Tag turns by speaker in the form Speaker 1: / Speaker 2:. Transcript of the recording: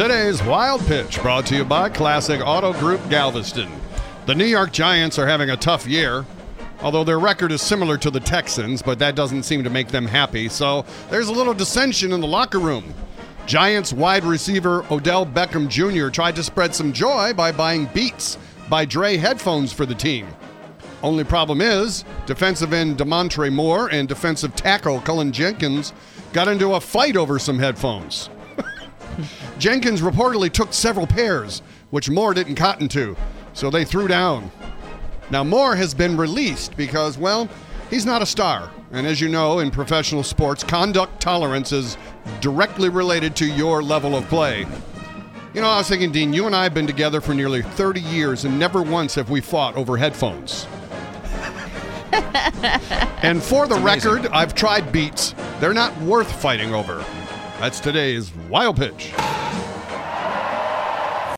Speaker 1: Today's Wild Pitch brought to you by Classic Auto Group Galveston. The New York Giants are having a tough year, although their record is similar to the Texans, but that doesn't seem to make them happy. So there's a little dissension in the locker room. Giants wide receiver Odell Beckham Jr. tried to spread some joy by buying Beats by Dre headphones for the team. Only problem is, defensive end Damontre Moore and defensive tackle Cullen Jenkins got into a fight over some headphones. Jenkins reportedly took several pairs, which Moore didn't cotton to, so they threw down. Now, Moore has been released because, well, he's not a star. And as you know, in professional sports, conduct tolerance is directly related to your level of play. You know, I was thinking, Dean, you and I have been together for nearly 30 years, and never once have we fought over headphones. and for the record, I've tried beats. They're not worth fighting over. That's today's Wild Pitch.